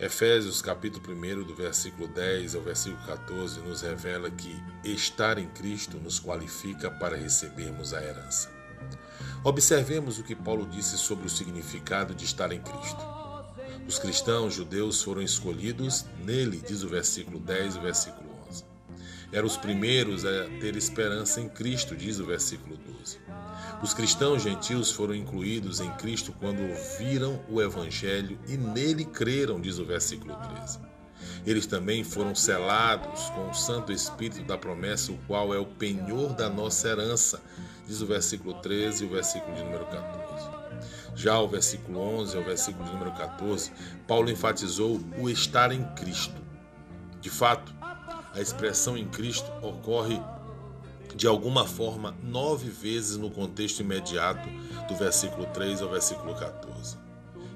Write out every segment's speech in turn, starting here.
Efésios capítulo 1, do versículo 10 ao versículo 14, nos revela que estar em Cristo nos qualifica para recebermos a herança. Observemos o que Paulo disse sobre o significado de estar em Cristo. Os cristãos judeus foram escolhidos nele, diz o versículo 10 e o versículo 11. Eram os primeiros a ter esperança em Cristo, diz o versículo 12. Os cristãos gentios foram incluídos em Cristo quando ouviram o Evangelho e nele creram, diz o versículo 13. Eles também foram selados com o Santo Espírito da promessa, o qual é o penhor da nossa herança, diz o versículo 13 e o versículo de número 14. Já o versículo 11 ao versículo de número 14, Paulo enfatizou o estar em Cristo. De fato, a expressão em Cristo ocorre de alguma forma nove vezes no contexto imediato do versículo 3 ao versículo 14.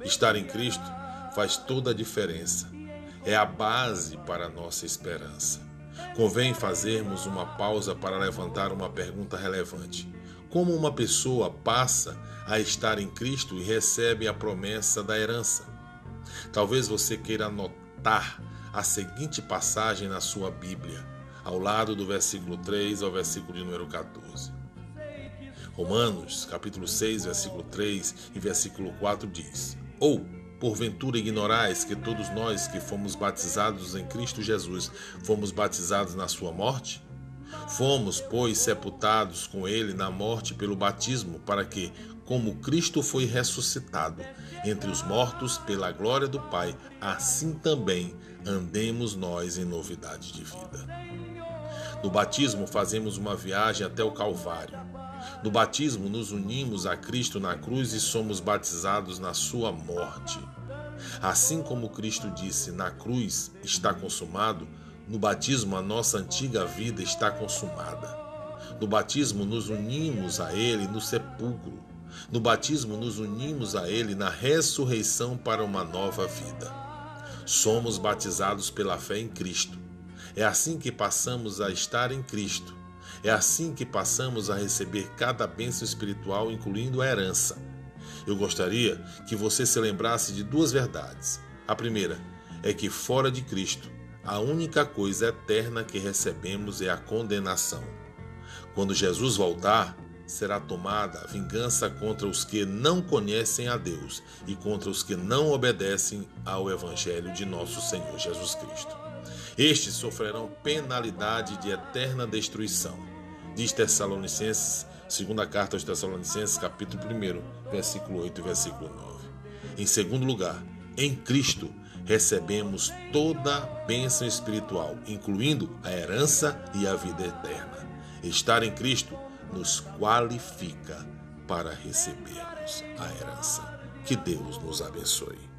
Estar em Cristo faz toda a diferença. É a base para a nossa esperança. Convém fazermos uma pausa para levantar uma pergunta relevante. Como uma pessoa passa a estar em Cristo e recebe a promessa da herança? Talvez você queira anotar a seguinte passagem na sua Bíblia ao lado do versículo 3 ao versículo de número 14. Romanos, capítulo 6, versículo 3 e versículo 4 diz: Ou, porventura ignorais que todos nós que fomos batizados em Cristo Jesus fomos batizados na sua morte? Fomos, pois, sepultados com ele na morte pelo batismo, para que, como Cristo foi ressuscitado entre os mortos pela glória do Pai, assim também andemos nós em novidade de vida. No batismo, fazemos uma viagem até o Calvário. No batismo, nos unimos a Cristo na cruz e somos batizados na sua morte. Assim como Cristo disse: Na cruz está consumado, no batismo a nossa antiga vida está consumada. No batismo, nos unimos a Ele no sepulcro. No batismo, nos unimos a Ele na ressurreição para uma nova vida. Somos batizados pela fé em Cristo é assim que passamos a estar em Cristo. É assim que passamos a receber cada bênção espiritual, incluindo a herança. Eu gostaria que você se lembrasse de duas verdades. A primeira é que fora de Cristo, a única coisa eterna que recebemos é a condenação. Quando Jesus voltar, será tomada a vingança contra os que não conhecem a Deus e contra os que não obedecem ao Evangelho de nosso Senhor Jesus Cristo. Estes sofrerão penalidade de eterna destruição. Diz Tessalonicenses, segunda carta aos Tessalonicenses, capítulo 1, versículo 8 e versículo 9. Em segundo lugar, em Cristo recebemos toda bênção espiritual, incluindo a herança e a vida eterna. Estar em Cristo nos qualifica para recebermos a herança. Que Deus nos abençoe.